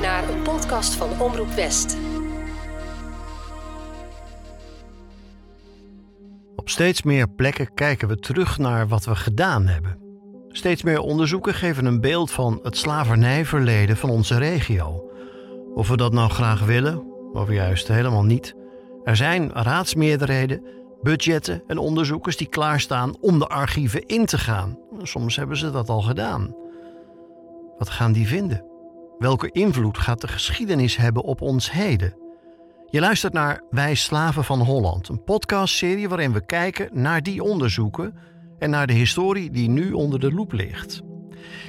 naar een podcast van Omroep West. Op steeds meer plekken kijken we terug naar wat we gedaan hebben. Steeds meer onderzoeken geven een beeld van het slavernijverleden van onze regio. Of we dat nou graag willen, of juist helemaal niet. Er zijn raadsmeerderheden, budgetten en onderzoekers die klaarstaan om de archieven in te gaan. Soms hebben ze dat al gedaan. Wat gaan die vinden? Welke invloed gaat de geschiedenis hebben op ons heden? Je luistert naar Wij Slaven van Holland, een podcastserie waarin we kijken naar die onderzoeken en naar de historie die nu onder de loep ligt.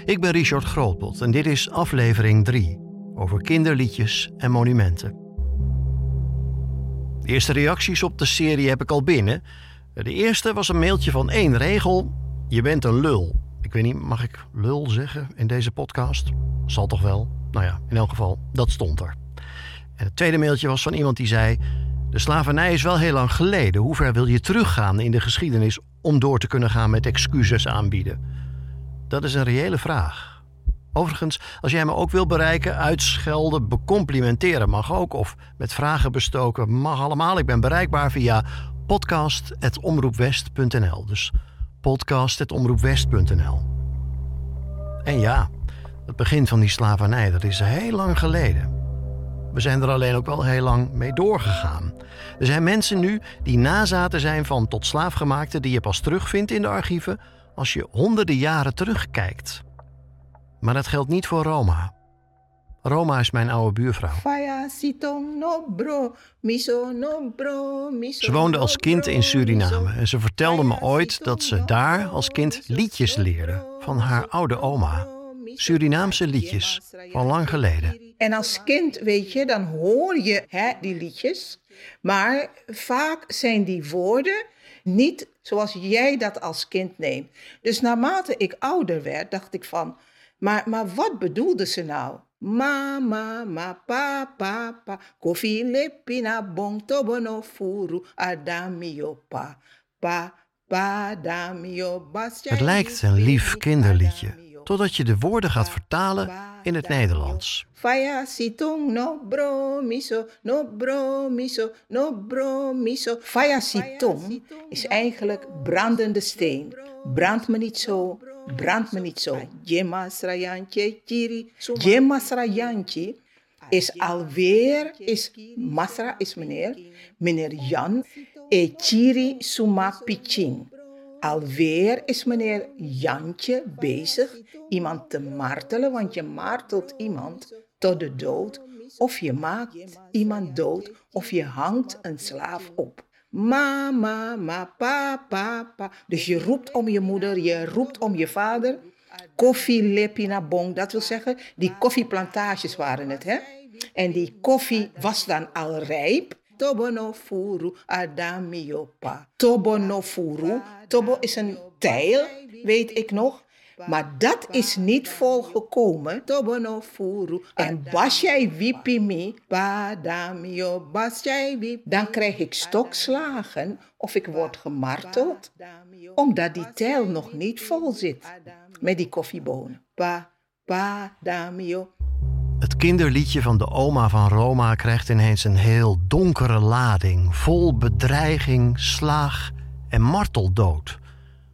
Ik ben Richard Grootbot en dit is aflevering 3 over kinderliedjes en monumenten. De eerste reacties op de serie heb ik al binnen. De eerste was een mailtje van één regel: Je bent een lul. Ik weet niet, mag ik lul zeggen in deze podcast? Zal toch wel? Nou ja, in elk geval, dat stond er. En het tweede mailtje was van iemand die zei: De slavernij is wel heel lang geleden. Hoe ver wil je teruggaan in de geschiedenis om door te kunnen gaan met excuses aanbieden? Dat is een reële vraag. Overigens, als jij me ook wil bereiken, uitschelden, becomplimenteren mag ook. Of met vragen bestoken mag allemaal. Ik ben bereikbaar via podcast.omroepwest.nl. Dus podcast.omroepwest.nl. En ja, het begin van die slavernij, dat is heel lang geleden. We zijn er alleen ook wel heel lang mee doorgegaan. Er zijn mensen nu die nazaten zijn van tot slaafgemaakten die je pas terugvindt in de archieven als je honderden jaren terugkijkt. Maar dat geldt niet voor Roma. Roma is mijn oude buurvrouw. Ze woonde als kind in Suriname en ze vertelde me ooit dat ze daar als kind liedjes leerde van haar oude oma. Surinaamse liedjes van lang geleden. En als kind, weet je, dan hoor je hè, die liedjes. Maar vaak zijn die woorden niet zoals jij dat als kind neemt. Dus naarmate ik ouder werd, dacht ik van, maar, maar wat bedoelde ze nou? Mama, ma, pa, pa, pa, kofi lepina bong tobono furu adamio pa, pa, pa, damio Het lijkt een lief kinderliedje totdat je de woorden gaat vertalen in het Nederlands. Faya sitong no bro miso, no bro miso, no bro miso. Faya sitong is eigenlijk brandende steen. Brand me niet zo, brand me niet zo. Jema srayantje chiri. Jema srayantje is alweer, is Masra is meneer, meneer Jan, e chiri suma piching. Alweer is meneer Jantje bezig iemand te martelen, want je martelt iemand tot de dood. Of je maakt iemand dood, of je hangt een slaaf op. Mama, ma, pa, pa, pa. Dus je roept om je moeder, je roept om je vader. Koffie lepina bong, dat wil zeggen, die koffieplantages waren het, hè? En die koffie was dan al rijp. Tobo no furu adamiopa. Tobo no furu. Tobo is een tijl, weet ik nog. Maar dat is niet volgekomen. Tobo no furu. En bas jij wipimi. Badamio bas jij. Dan krijg ik stokslagen of ik word gemarteld. Omdat die tijl nog niet vol zit. Met die koffiebonen. Pa, pa, damio. Het kinderliedje van de oma van Roma krijgt ineens een heel donkere lading, vol bedreiging, slaag en marteldood.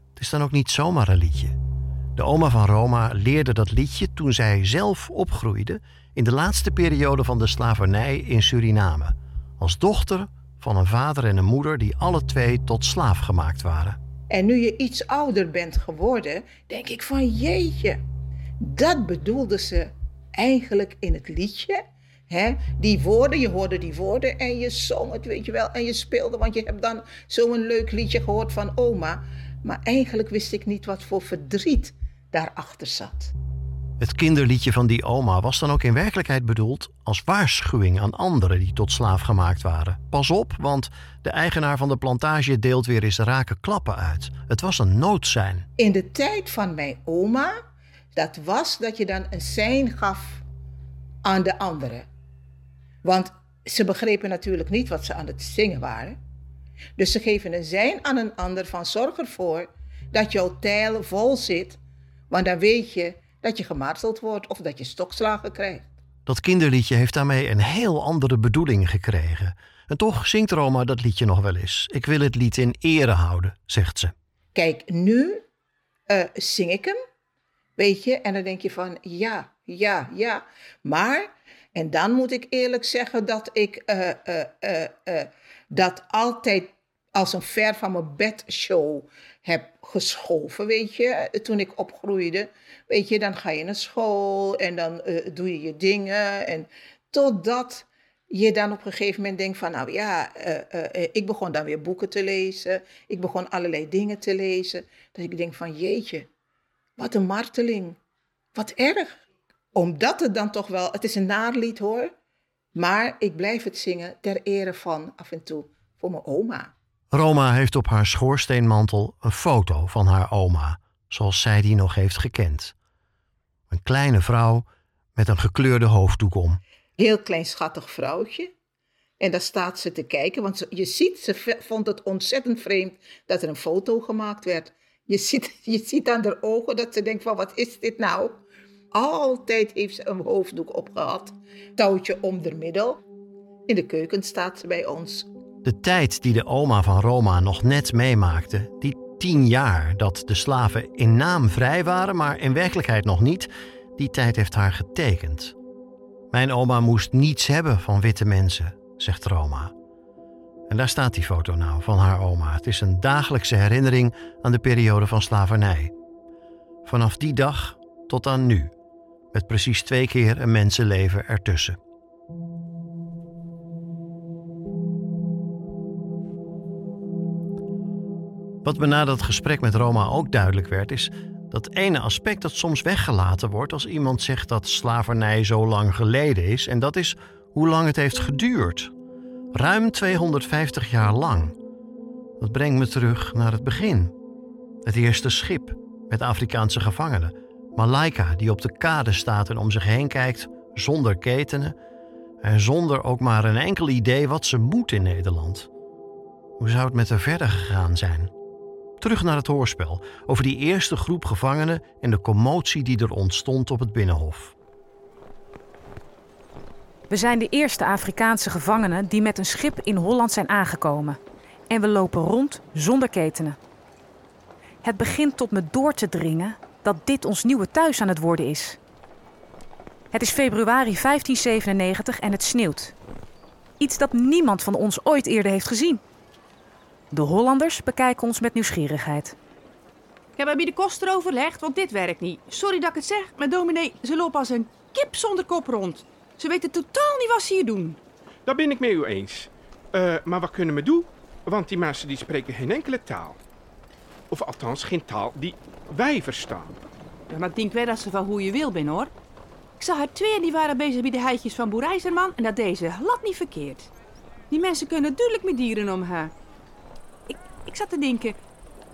Het is dan ook niet zomaar een liedje. De oma van Roma leerde dat liedje toen zij zelf opgroeide in de laatste periode van de slavernij in Suriname, als dochter van een vader en een moeder die alle twee tot slaaf gemaakt waren. En nu je iets ouder bent geworden, denk ik van jeetje, dat bedoelde ze eigenlijk in het liedje. Hè? Die woorden, je hoorde die woorden en je zong het, weet je wel. En je speelde, want je hebt dan zo'n leuk liedje gehoord van oma. Maar eigenlijk wist ik niet wat voor verdriet daarachter zat. Het kinderliedje van die oma was dan ook in werkelijkheid bedoeld als waarschuwing aan anderen die tot slaaf gemaakt waren. Pas op, want de eigenaar van de plantage deelt weer eens rake klappen uit. Het was een noodzijn. In de tijd van mijn oma dat was dat je dan een sein gaf aan de anderen. Want ze begrepen natuurlijk niet wat ze aan het zingen waren. Dus ze geven een zijn aan een ander van zorg ervoor dat jouw tijl vol zit, want dan weet je dat je gemarteld wordt of dat je stokslagen krijgt. Dat kinderliedje heeft daarmee een heel andere bedoeling gekregen. En toch zingt Roma dat liedje nog wel eens. Ik wil het lied in ere houden, zegt ze. Kijk, nu uh, zing ik hem, weet je, en dan denk je van ja, ja, ja. Maar, en dan moet ik eerlijk zeggen dat ik uh, uh, dat altijd als een ver van mijn bed show heb geschoven, weet je. Toen ik opgroeide, weet je, dan ga je naar school en dan uh, doe je je dingen. En totdat je dan op een gegeven moment denkt van, nou ja, uh, uh, ik begon dan weer boeken te lezen. Ik begon allerlei dingen te lezen. Dat ik denk van, jeetje, wat een marteling. Wat erg. Omdat het dan toch wel, het is een naarlied hoor. Maar ik blijf het zingen ter ere van af en toe voor mijn oma. Roma heeft op haar schoorsteenmantel een foto van haar oma, zoals zij die nog heeft gekend. Een kleine vrouw met een gekleurde hoofddoek om. Heel klein schattig vrouwtje. En daar staat ze te kijken, want je ziet, ze vond het ontzettend vreemd dat er een foto gemaakt werd. Je ziet, je ziet aan haar ogen dat ze denkt van, wat is dit nou? Altijd heeft ze een hoofddoek opgehad, touwtje om de middel. In de keuken staat ze bij ons. De tijd die de oma van Roma nog net meemaakte, die tien jaar dat de slaven in naam vrij waren, maar in werkelijkheid nog niet, die tijd heeft haar getekend. Mijn oma moest niets hebben van witte mensen, zegt Roma. En daar staat die foto nou van haar oma. Het is een dagelijkse herinnering aan de periode van slavernij. Vanaf die dag tot aan nu, met precies twee keer een mensenleven ertussen. Wat me na dat gesprek met Roma ook duidelijk werd, is dat ene aspect dat soms weggelaten wordt als iemand zegt dat slavernij zo lang geleden is, en dat is hoe lang het heeft geduurd. Ruim 250 jaar lang. Dat brengt me terug naar het begin. Het eerste schip met Afrikaanse gevangenen. Malaika die op de kade staat en om zich heen kijkt zonder ketenen en zonder ook maar een enkel idee wat ze moet in Nederland. Hoe zou het met haar verder gegaan zijn? Terug naar het hoorspel over die eerste groep gevangenen en de commotie die er ontstond op het binnenhof. We zijn de eerste Afrikaanse gevangenen die met een schip in Holland zijn aangekomen. En we lopen rond zonder ketenen. Het begint tot me door te dringen dat dit ons nieuwe thuis aan het worden is. Het is februari 1597 en het sneeuwt. Iets dat niemand van ons ooit eerder heeft gezien. De Hollanders bekijken ons met nieuwsgierigheid. Ik heb bij de koster overlegd, want dit werkt niet. Sorry dat ik het zeg, maar dominee, ze lopen als een kip zonder kop rond. Ze weten totaal niet wat ze hier doen. Dat ben ik met u eens. Uh, maar wat kunnen we doen? Want die mensen die spreken geen enkele taal. Of althans geen taal die wij verstaan. Ja, maar ik denk wel dat ze van hoe je wil ben hoor. Ik zag er twee die waren bezig bij de heitjes van Boerijzerman en dat deze glad niet verkeerd. Die mensen kunnen duidelijk met dieren omgaan. Ik zat te denken,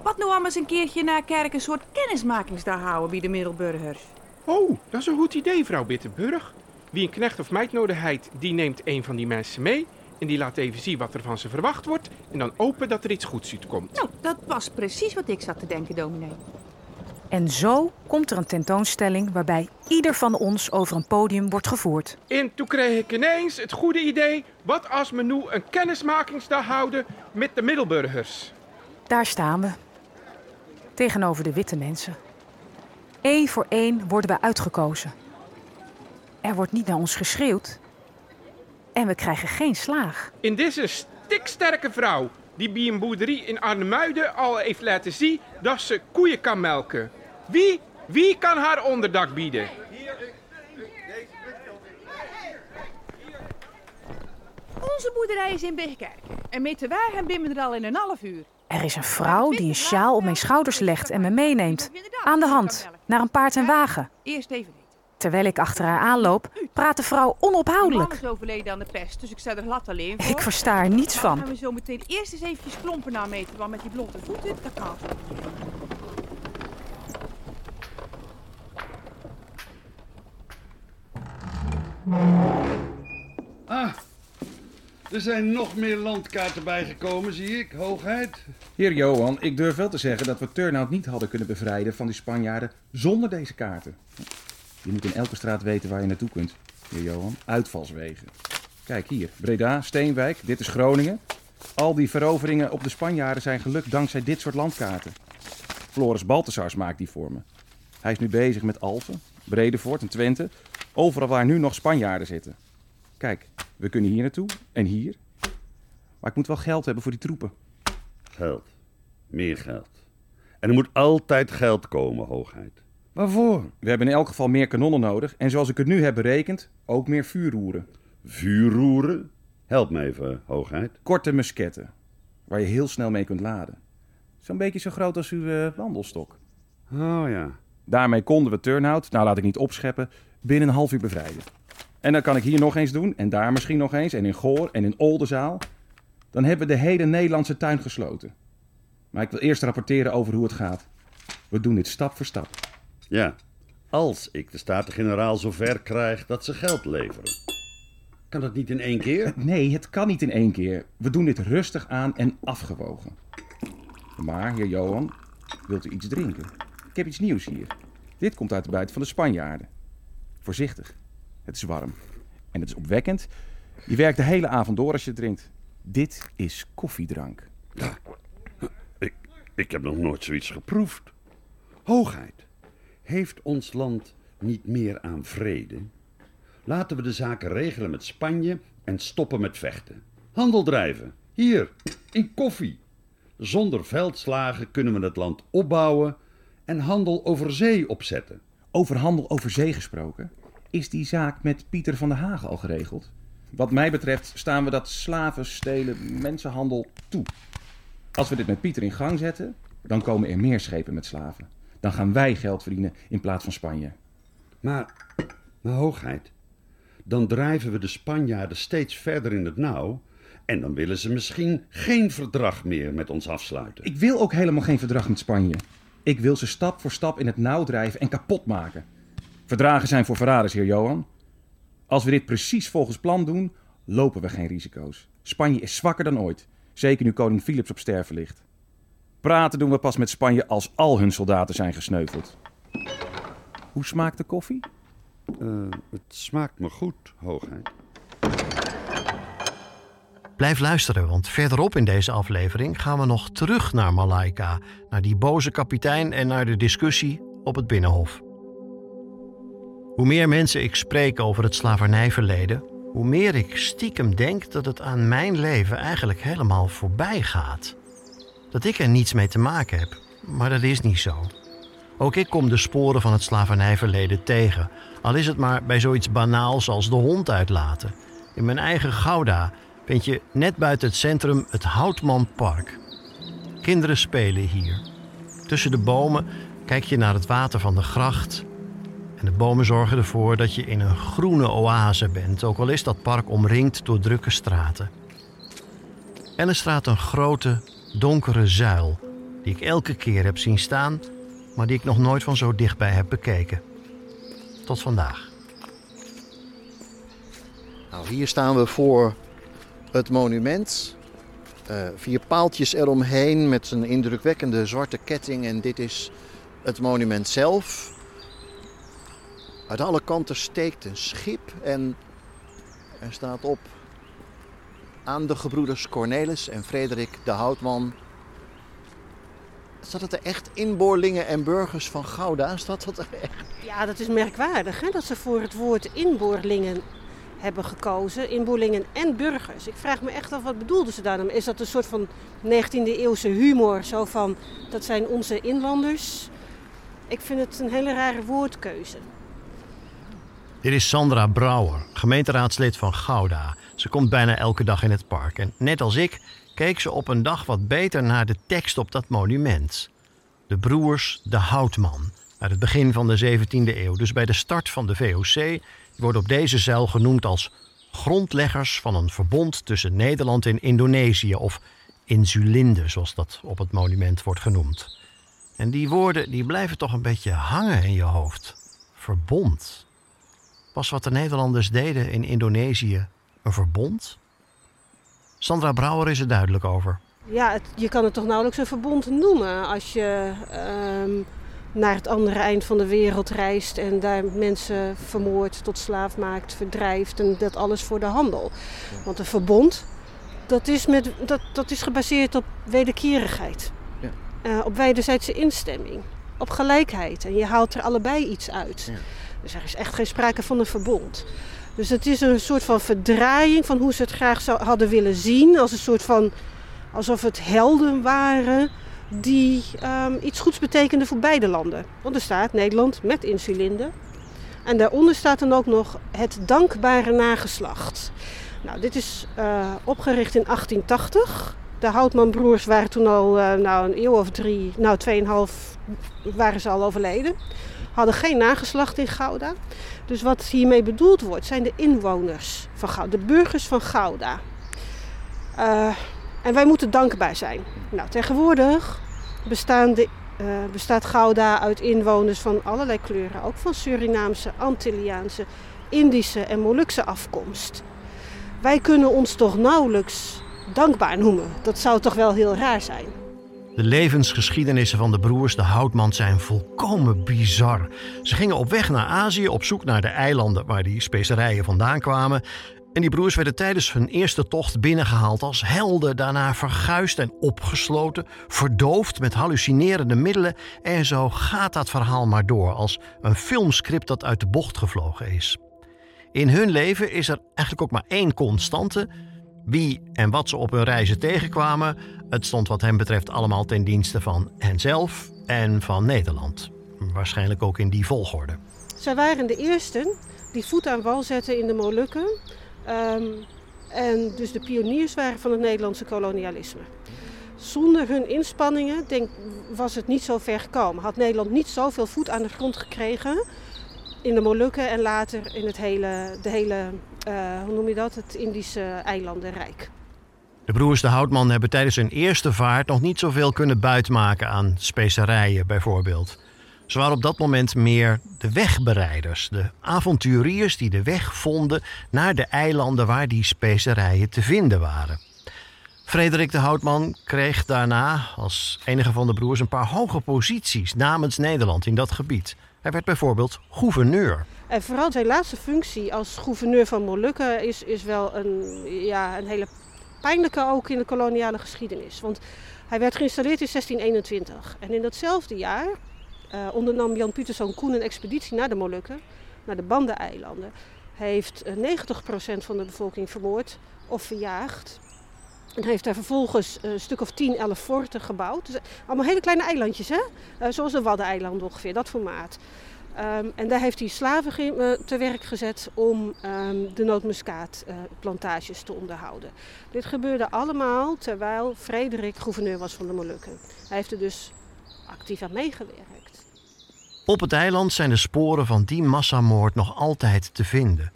wat nou eens een keertje na kerk een soort kennismakingsdag houden bij de middelburgers? Oh, dat is een goed idee, vrouw Bittenburg. Wie een knecht of meid nodig heeft, die neemt een van die mensen mee... en die laat even zien wat er van ze verwacht wordt... en dan open dat er iets goeds uitkomt. Nou, dat was precies wat ik zat te denken, dominee. En zo komt er een tentoonstelling waarbij ieder van ons over een podium wordt gevoerd. En toen kreeg ik ineens het goede idee... wat als we nu een kennismakingsdag houden met de middelburgers... Daar staan we. Tegenover de witte mensen. Eén voor één worden we uitgekozen. Er wordt niet naar ons geschreeuwd. En we krijgen geen slaag. In deze stiksterke vrouw die bij een boerderie in Arnhemuiden al heeft laten zien dat ze koeien kan melken. Wie, wie kan haar onderdak bieden? Onze boerderij is in Beekkerk. En met de wagen binnen er al in een half uur. Er is een vrouw die een sjaal op mijn schouders legt en me meeneemt. Aan de hand, naar een paard en wagen. Eerst even Terwijl ik achter haar aanloop, praat de vrouw onophoudelijk. Is overleden aan de pest, dus ik sta er glad alleen voor. Ik versta er niets van. Dan gaan we zo meteen eerst eens eventjes klompen nameten, want met die blote voeten, dat kan. Ah, er zijn nog meer landkaarten bijgekomen, zie ik, hoogheid. Heer Johan, ik durf wel te zeggen dat we Turnhout niet hadden kunnen bevrijden van die Spanjaarden zonder deze kaarten. Je moet in elke straat weten waar je naartoe kunt. heer Johan. Uitvalswegen. Kijk hier, Breda, Steenwijk, dit is Groningen. Al die veroveringen op de Spanjaarden zijn gelukt dankzij dit soort landkaarten. Floris Balthasars maakt die voor me. Hij is nu bezig met Alphen, Bredevoort en Twente. Overal waar nu nog Spanjaarden zitten. Kijk, we kunnen hier naartoe en hier. Maar ik moet wel geld hebben voor die troepen. Geld. Meer geld. En er moet altijd geld komen, hoogheid. Waarvoor? We hebben in elk geval meer kanonnen nodig. En zoals ik het nu heb berekend, ook meer vuurroeren. Vuurroeren? Help me even, hoogheid. Korte musketten, waar je heel snel mee kunt laden. Zo'n beetje zo groot als uw eh, wandelstok. Oh ja. Daarmee konden we Turnhout, nou laat ik niet opscheppen, binnen een half uur bevrijden. En dan kan ik hier nog eens doen, en daar misschien nog eens, en in Goor en in Oldenzaal. Dan hebben we de hele Nederlandse tuin gesloten. Maar ik wil eerst rapporteren over hoe het gaat. We doen dit stap voor stap. Ja. Als ik de Staten-Generaal zover krijg dat ze geld leveren. Kan dat niet in één keer? Nee, het kan niet in één keer. We doen dit rustig aan en afgewogen. Maar, heer Johan, wilt u iets drinken? Ik heb iets nieuws hier. Dit komt uit de buit van de Spanjaarden. Voorzichtig. Het is warm. En het is opwekkend. Je werkt de hele avond door als je het drinkt. Dit is koffiedrank. Ik, ik heb nog nooit zoiets geproefd. Hoogheid, heeft ons land niet meer aan vrede? Laten we de zaken regelen met Spanje en stoppen met vechten. Handel drijven. Hier, in koffie. Zonder veldslagen kunnen we het land opbouwen en handel over zee opzetten. Over handel over zee gesproken, is die zaak met Pieter van der Hagen al geregeld? Wat mij betreft staan we dat slaven, stelen, mensenhandel toe. Als we dit met Pieter in gang zetten, dan komen er meer schepen met slaven. Dan gaan wij geld verdienen in plaats van Spanje. Maar, maar hoogheid, dan drijven we de Spanjaarden steeds verder in het nauw en dan willen ze misschien geen verdrag meer met ons afsluiten. Ik wil ook helemaal geen verdrag met Spanje. Ik wil ze stap voor stap in het nauw drijven en kapot maken. Verdragen zijn voor verraders, heer Johan. Als we dit precies volgens plan doen, lopen we geen risico's. Spanje is zwakker dan ooit, zeker nu koning Philips op sterven ligt. Praten doen we pas met Spanje als al hun soldaten zijn gesneuveld. Hoe smaakt de koffie? Eh, het smaakt me goed, hoogheid. Blijf luisteren, want verderop in deze aflevering gaan we nog terug naar Malaika, naar die boze kapitein en naar de discussie op het Binnenhof. Hoe meer mensen ik spreek over het slavernijverleden, hoe meer ik stiekem denk dat het aan mijn leven eigenlijk helemaal voorbij gaat. Dat ik er niets mee te maken heb, maar dat is niet zo. Ook ik kom de sporen van het slavernijverleden tegen, al is het maar bij zoiets banaals als de hond uitlaten. In mijn eigen Gouda vind je net buiten het centrum het Houtmanpark. Kinderen spelen hier. Tussen de bomen kijk je naar het water van de gracht. En de bomen zorgen ervoor dat je in een groene oase bent, ook al is dat park omringd door drukke straten. En er staat een grote, donkere zuil, die ik elke keer heb zien staan, maar die ik nog nooit van zo dichtbij heb bekeken. Tot vandaag. Nou, hier staan we voor het monument. Uh, vier paaltjes eromheen met een indrukwekkende zwarte ketting. En dit is het monument zelf. Uit alle kanten steekt een schip en er staat op aan de gebroeders Cornelis en Frederik de Houtman. Staat het er echt inboorlingen en burgers van Gouda? Staat dat er echt? Ja, dat is merkwaardig hè? dat ze voor het woord inboorlingen hebben gekozen. Inboorlingen en burgers. Ik vraag me echt af, wat bedoelden ze daarmee? Is dat een soort van 19e eeuwse humor? Zo van, dat zijn onze inlanders. Ik vind het een hele rare woordkeuze. Dit is Sandra Brouwer, gemeenteraadslid van Gouda. Ze komt bijna elke dag in het park. En net als ik keek ze op een dag wat beter naar de tekst op dat monument. De broers de Houtman, uit het begin van de 17e eeuw. Dus bij de start van de VOC worden op deze zeil genoemd als grondleggers van een verbond tussen Nederland en Indonesië, of Insulinde, zoals dat op het monument wordt genoemd. En die woorden die blijven toch een beetje hangen in je hoofd. Verbond. Was wat de Nederlanders deden in Indonesië een verbond? Sandra Brouwer is er duidelijk over. Ja, het, je kan het toch nauwelijks een verbond noemen als je ehm, naar het andere eind van de wereld reist en daar mensen vermoordt, tot slaaf maakt, verdrijft en dat alles voor de handel. Want een verbond, dat is, met, dat, dat is gebaseerd op wederkerigheid, Ja. Eh, op wederzijdse instemming, op gelijkheid en je haalt er allebei iets uit. Ja. Dus er is echt geen sprake van een verbond. Dus het is een soort van verdraaiing van hoe ze het graag hadden willen zien. Als een soort van, alsof het helden waren die ehm, iets goeds betekenden voor beide landen. Want er staat Nederland met insulinde. En daaronder staat dan ook nog het dankbare nageslacht. Nou, dit is eh, opgericht in 1880. De Houtmanbroers waren toen al eh, nou, een eeuw of drie, nou tweeënhalf waren ze al overleden. Hadden geen nageslacht in Gouda. Dus wat hiermee bedoeld wordt, zijn de inwoners van Gouda, de burgers van Gouda. Eh, en wij moeten dankbaar zijn. Nou, tegenwoordig bestaan de, eh, bestaat Gouda uit inwoners van allerlei kleuren. Ook van Surinaamse, Antilliaanse, Indische en Molukse afkomst. Wij kunnen ons toch nauwelijks dankbaar noemen. Dat zou toch wel heel raar zijn. De levensgeschiedenissen van de broers de Houtman zijn volkomen bizar. Ze gingen op weg naar Azië op zoek naar de eilanden waar die specerijen vandaan kwamen. En die broers werden tijdens hun eerste tocht binnengehaald als helden, daarna verguisd en opgesloten, verdoofd met hallucinerende middelen. En zo gaat dat verhaal maar door als een filmscript dat uit de bocht gevlogen is. In hun leven is er eigenlijk ook maar één constante. Wie en wat ze op hun reizen tegenkwamen, het stond wat hen betreft allemaal ten dienste van henzelf en van Nederland. Waarschijnlijk ook in die volgorde. Zij waren de eersten die voet aan wal zetten in de Molukken. Ehm, en dus de pioniers waren van het Nederlandse kolonialisme. Zonder hun inspanningen denk, was het niet zo ver gekomen. Had Nederland niet zoveel voet aan de grond gekregen in de Molukken en later in het hele, de hele eh, hoe noem je dat, het Indische eilandenrijk. De broers de Houtman hebben tijdens hun eerste vaart nog niet zoveel kunnen buitmaken aan specerijen bijvoorbeeld. Ze waren op dat moment meer de wegbereiders, de avonturiers die de weg vonden naar de eilanden waar die specerijen te vinden waren. Frederik de Houtman kreeg daarna als enige van de broers een paar hoge posities namens Nederland in dat gebied. Hij werd bijvoorbeeld gouverneur. En vooral zijn laatste functie als gouverneur van Molukken is, is wel een, ja, een hele pijnlijke ook in de koloniale geschiedenis. Want hij werd geïnstalleerd in 1621. En in datzelfde jaar uh, ondernam Jan Pieterszoon Koen een expeditie naar de Molukken, naar de Bandeneilanden. Hij heeft uh, 90% van de bevolking vermoord of verjaagd. En heeft daar vervolgens een stuk of 10, 11 forten gebouwd. Dus allemaal hele kleine eilandjes, hè? Uh, zoals de Waddeneilanden ongeveer, dat formaat. Um, en daar heeft hij slaven te werk gezet om um, de nootmuskaatplantages te onderhouden. Dit gebeurde allemaal terwijl Frederik gouverneur was van de Molukken. Hij heeft er dus actief aan meegewerkt. Op het eiland zijn de sporen van die massamoord nog altijd te vinden.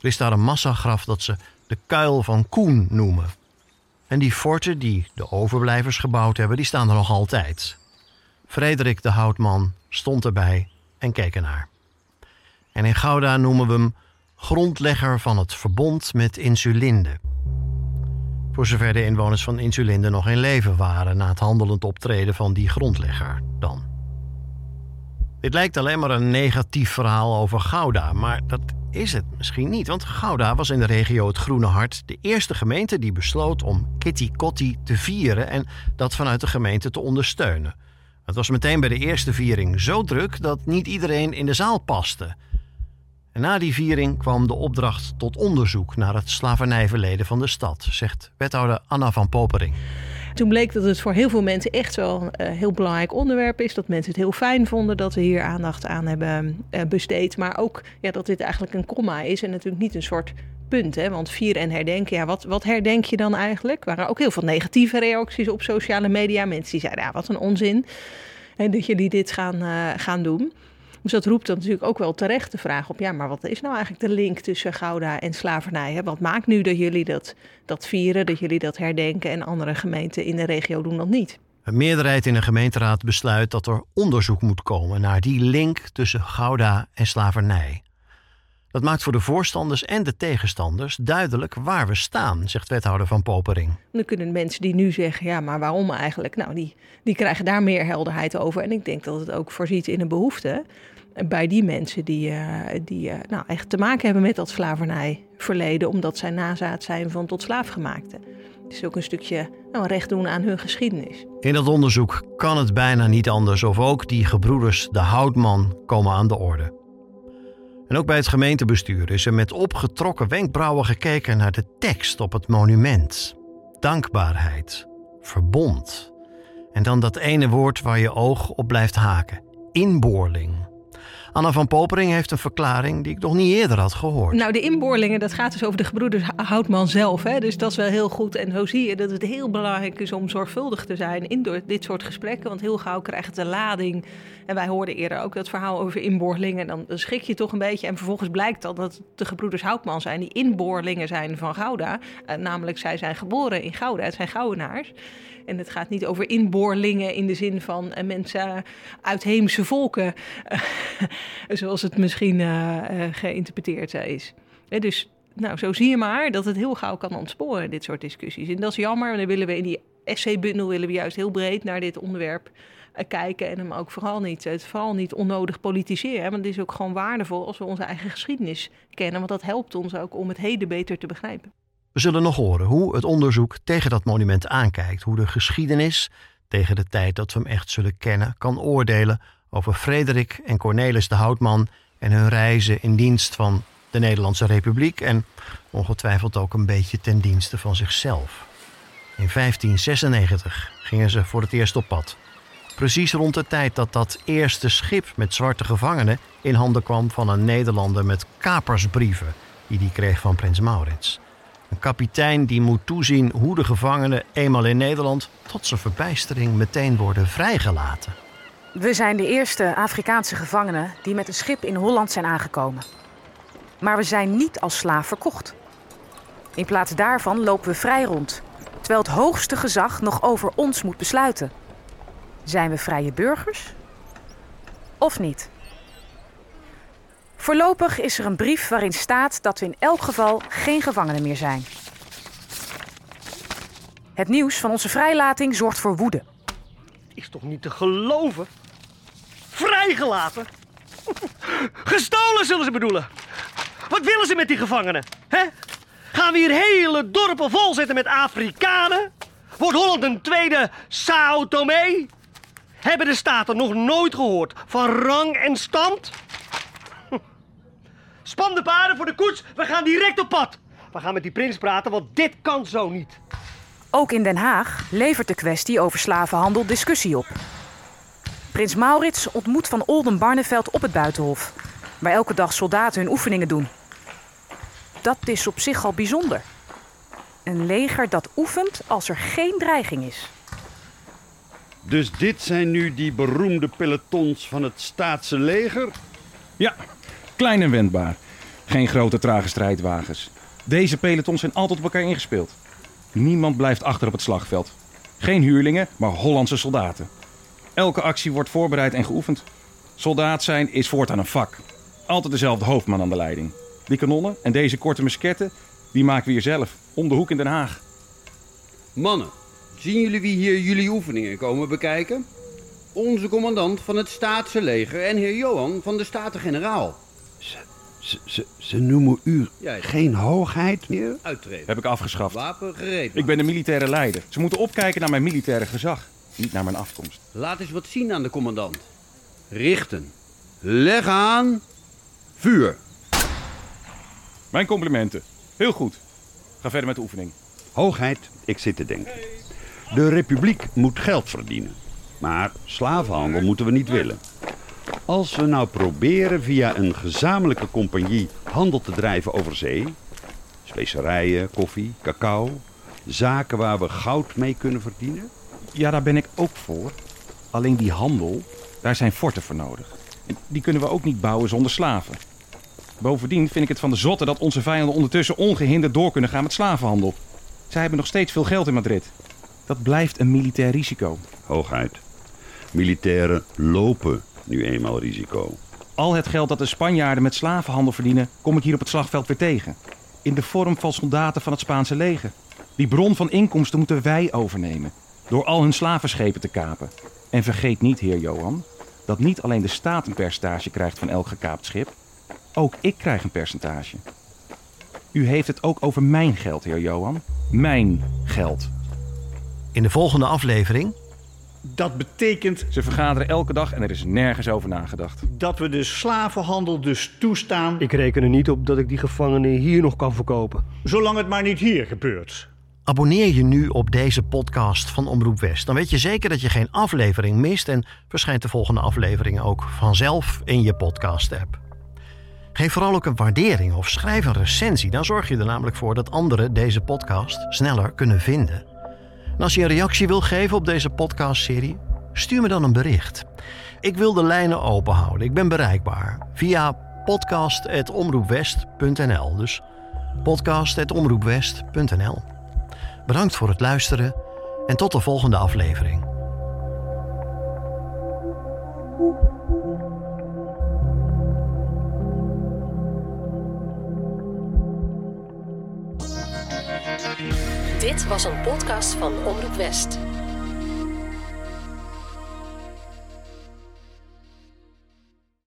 Er is daar een massagraf dat ze de Kuil van Koen noemen. En die forten die de overblijvers gebouwd hebben, die staan er nog altijd. Frederik de Houtman stond erbij en keek ernaar. En in Gouda noemen we hem grondlegger van het verbond met Insulinde. Voor zover de inwoners van Insulinde nog in leven waren na het handelend optreden van die grondlegger dan. Dit lijkt alleen maar een negatief verhaal over Gouda, maar dat is het misschien niet, want Gouda was in de regio het Groene Hart de eerste gemeente die besloot om Kitty Kotti te vieren en dat vanuit de gemeente te ondersteunen. Het was meteen bij de eerste viering zo druk dat niet iedereen in de zaal paste. En na die viering kwam de opdracht tot onderzoek naar het slavernijverleden van de stad, zegt wethouder Anna van Popering. Toen bleek dat het voor heel veel mensen echt wel een uh, heel belangrijk onderwerp is. Dat mensen het heel fijn vonden dat we hier aandacht aan hebben uh, besteed. Maar ook ja, dat dit eigenlijk een komma is en natuurlijk niet een soort punt. Hè? Want vieren en herdenken, ja, wat, wat herdenk je dan eigenlijk? Er waren ook heel veel negatieve reacties op sociale media. Mensen die zeiden, ja, wat een onzin. En dat jullie dit gaan, uh, gaan doen. Dus dat roept dan natuurlijk ook wel terecht de vraag op: ja, maar wat is nou eigenlijk de link tussen Gouda en slavernij? Hè? Wat maakt nu dat jullie dat, dat vieren, dat jullie dat herdenken en andere gemeenten in de regio doen dat niet? Een meerderheid in de gemeenteraad besluit dat er onderzoek moet komen naar die link tussen Gouda en slavernij. Dat maakt voor de voorstanders en de tegenstanders duidelijk waar we staan, zegt wethouder Van Popering. Dan kunnen mensen die nu zeggen, ja, maar waarom eigenlijk? Nou, die, die krijgen daar meer helderheid over. En ik denk dat het ook voorziet in een behoefte bij die mensen die, uh, die uh, nou, echt te maken hebben met dat slavernijverleden, omdat zij nazaat zijn van tot slaafgemaakten. Het is ook een stukje nou, recht doen aan hun geschiedenis. In dat onderzoek kan het bijna niet anders of ook die gebroeders de Houtman komen aan de orde. En ook bij het gemeentebestuur is er met opgetrokken wenkbrauwen gekeken naar de tekst op het monument. Dankbaarheid, verbond. En dan dat ene woord waar je oog op blijft haken: inboorling. Anna van Popering heeft een verklaring die ik nog niet eerder had gehoord. Nou, de inboorlingen, dat gaat dus over de gebroeders Houtman zelf. Hè? Dus dat is wel heel goed. En zo zie je dat het heel belangrijk is om zorgvuldig te zijn in dit soort gesprekken. Want heel gauw krijgt het de lading. En wij hoorden eerder ook dat verhaal over inboorlingen. Dan schrik je toch een beetje. En vervolgens blijkt dan dat de gebroeders Houtman zijn die inboorlingen zijn van Gouda. Uh, namelijk, zij zijn geboren in Gouda. Het zijn Goudenaars. En het gaat niet over inboorlingen in de zin van uh, mensen uitheemse volken, uh, zoals het misschien uh, geïnterpreteerd is. dus nou, zo zie je maar dat het heel gauw kan ontsporen, dit soort discussies. En dat is jammer, en dan willen we in die essaybundel willen we juist heel breed naar dit onderwerp kijken en hem ook vooral niet, het vooral niet onnodig politiseren. Want het is ook gewoon waardevol als we onze eigen geschiedenis kennen, want dat helpt ons ook om het heden beter te begrijpen. We zullen nog horen hoe het onderzoek tegen dat monument aankijkt, hoe de geschiedenis, tegen de tijd dat we hem echt zullen kennen, kan oordelen over Frederik en Cornelis de Houtman en hun reizen in dienst van de Nederlandse Republiek en ongetwijfeld ook een beetje ten dienste van zichzelf. In 1596 gingen ze voor het eerst op pad. Precies rond de tijd dat dat eerste schip met zwarte gevangenen in handen kwam van een Nederlander met kapersbrieven die hij kreeg van prins Maurits. Kapitein die moet toezien hoe de gevangenen eenmaal in Nederland tot zijn verbijstering meteen worden vrijgelaten. We zijn de eerste Afrikaanse gevangenen die met een schip in Holland zijn aangekomen. Maar we zijn niet als slaaf verkocht. In plaats daarvan lopen we vrij rond, terwijl het hoogste gezag nog over ons moet besluiten. Zijn we vrije burgers? Of niet? Voorlopig is er een brief waarin staat dat we in elk geval geen gevangenen meer zijn. Het nieuws van onze vrijlating zorgt voor woede. Is toch niet te geloven? Vrijgelaten? Gestolen zullen ze bedoelen. Wat willen ze met die gevangenen? Hè? Gaan we hier hele dorpen volzetten met Afrikanen? Wordt Holland een tweede Sao Tome? Hebben de staten nog nooit gehoord van rang en stand? Span de paarden voor de koets, we gaan direct op pad. We gaan met die prins praten, want dit kan zo niet. Ook in Den Haag levert de kwestie over slavenhandel discussie op. Prins Maurits ontmoet van Oldenbarneveld op het Buitenhof, waar elke dag soldaten hun oefeningen doen. Dat is op zich al bijzonder. Een leger dat oefent als er geen dreiging is. Dus dit zijn nu die beroemde pelotons van het staatse leger? Ja, klein en wendbaar. Geen grote trage strijdwagens. Deze pelotons zijn altijd op elkaar ingespeeld. Niemand blijft achter op het slagveld. Geen huurlingen, maar Hollandse soldaten. Elke actie wordt voorbereid en geoefend. Soldaat zijn is voortaan een vak. Altijd dezelfde hoofdman aan de leiding. Die kanonnen en deze korte musketten, die maken we hier zelf, om de hoek in Den Haag. Mannen, zien jullie wie hier jullie oefeningen komen bekijken? Onze commandant van het Staatse leger en heer Johan van de Staten-Generaal. Ze, ze, noemen u geen hoogheid meer? Uittreden. Heb ik afgeschaft. Wapen gereed. Ik ben de militaire leider. Ze moeten opkijken naar mijn militaire gezag, niet naar mijn afkomst. Laat eens wat zien aan de commandant. Richten. Leg aan. Vuur. Mijn complimenten. Heel goed. Ga verder met de oefening. Hoogheid, ik zit te denken. De republiek moet geld verdienen. Maar slavenhandel moeten we niet willen. Als we nou proberen via een gezamenlijke compagnie handel te drijven over zee... specerijen, koffie, cacao... zaken waar we goud mee kunnen verdienen... Ja, daar ben ik ook voor. Alleen die handel, daar zijn forten voor nodig. En die kunnen we ook niet bouwen zonder slaven. Bovendien vind ik het van de zotte dat onze vijanden ondertussen ongehinderd door kunnen gaan met slavenhandel. Zij hebben nog steeds veel geld in Madrid. Dat blijft een militair risico. Hoogheid. Militairen lopen nu eenmaal risico. Al het geld dat de Spanjaarden met slavenhandel verdienen, kom ik hier op het slagveld weer tegen. In de vorm van soldaten van het Spaanse leger. Die bron van inkomsten moeten wij overnemen. Door al hun slavenschepen te kapen. En vergeet niet, heer Johan, dat niet alleen de staat een percentage krijgt van elk gekaapt schip. Ook ik krijg een percentage. U heeft het ook over mijn geld, heer Johan. Mijn geld. In de volgende aflevering. Dat betekent. Ze vergaderen elke dag en er is nergens over nagedacht. Dat we de slavenhandel dus toestaan. Ik reken er niet op dat ik die gevangenen hier nog kan verkopen. Zolang het maar niet hier gebeurt. Abonneer je nu op deze podcast van Omroep West. Dan weet je zeker dat je geen aflevering mist en verschijnt de volgende aflevering ook vanzelf in je podcast-app. Geef vooral ook een waardering of schrijf een recensie. Dan zorg je er namelijk voor dat anderen deze podcast sneller kunnen vinden. En als je een reactie wil geven op deze podcastserie, stuur me dan een bericht. Ik wil de lijnen open houden. Ik ben bereikbaar via podcast.omroepwest.nl. Dus podcast.omroepwest.nl. Bedankt voor het luisteren en tot de volgende aflevering. Dit was een podcast van Omroep West.